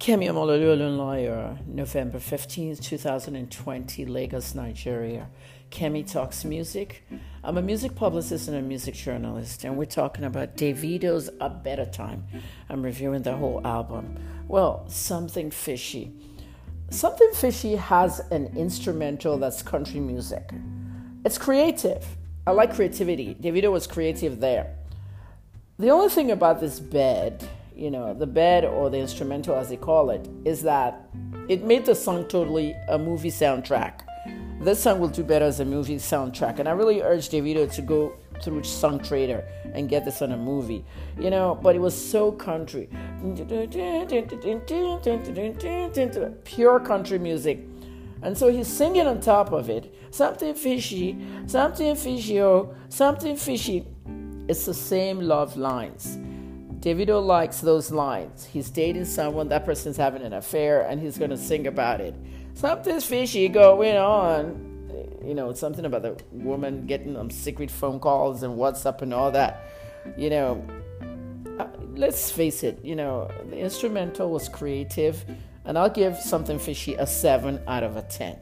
Kemi Omololu Lawyer, November 15th, 2020, Lagos, Nigeria. Kemi Talks Music. I'm a music publicist and a music journalist, and we're talking about Davido's A Better Time. I'm reviewing the whole album. Well, Something Fishy. Something Fishy has an instrumental that's country music. It's creative. I like creativity. Davido was creative there. The only thing about this bed, you know, the bed or the instrumental as they call it, is that it made the song totally a movie soundtrack this song will do better as a movie soundtrack. And I really urge Davido to go through Songtradr and get this on a movie. You know, but it was so country. Pure country music. And so he's singing on top of it. Something fishy, something fishy, oh, something fishy. It's the same love lines. Davido likes those lines. He's dating someone, that person's having an affair, and he's going to sing about it something's fishy going on. You know, something about the woman getting them secret phone calls and WhatsApp and all that. You know, uh, let's face it, you know, the instrumental was creative, and I'll give something fishy a 7 out of a 10.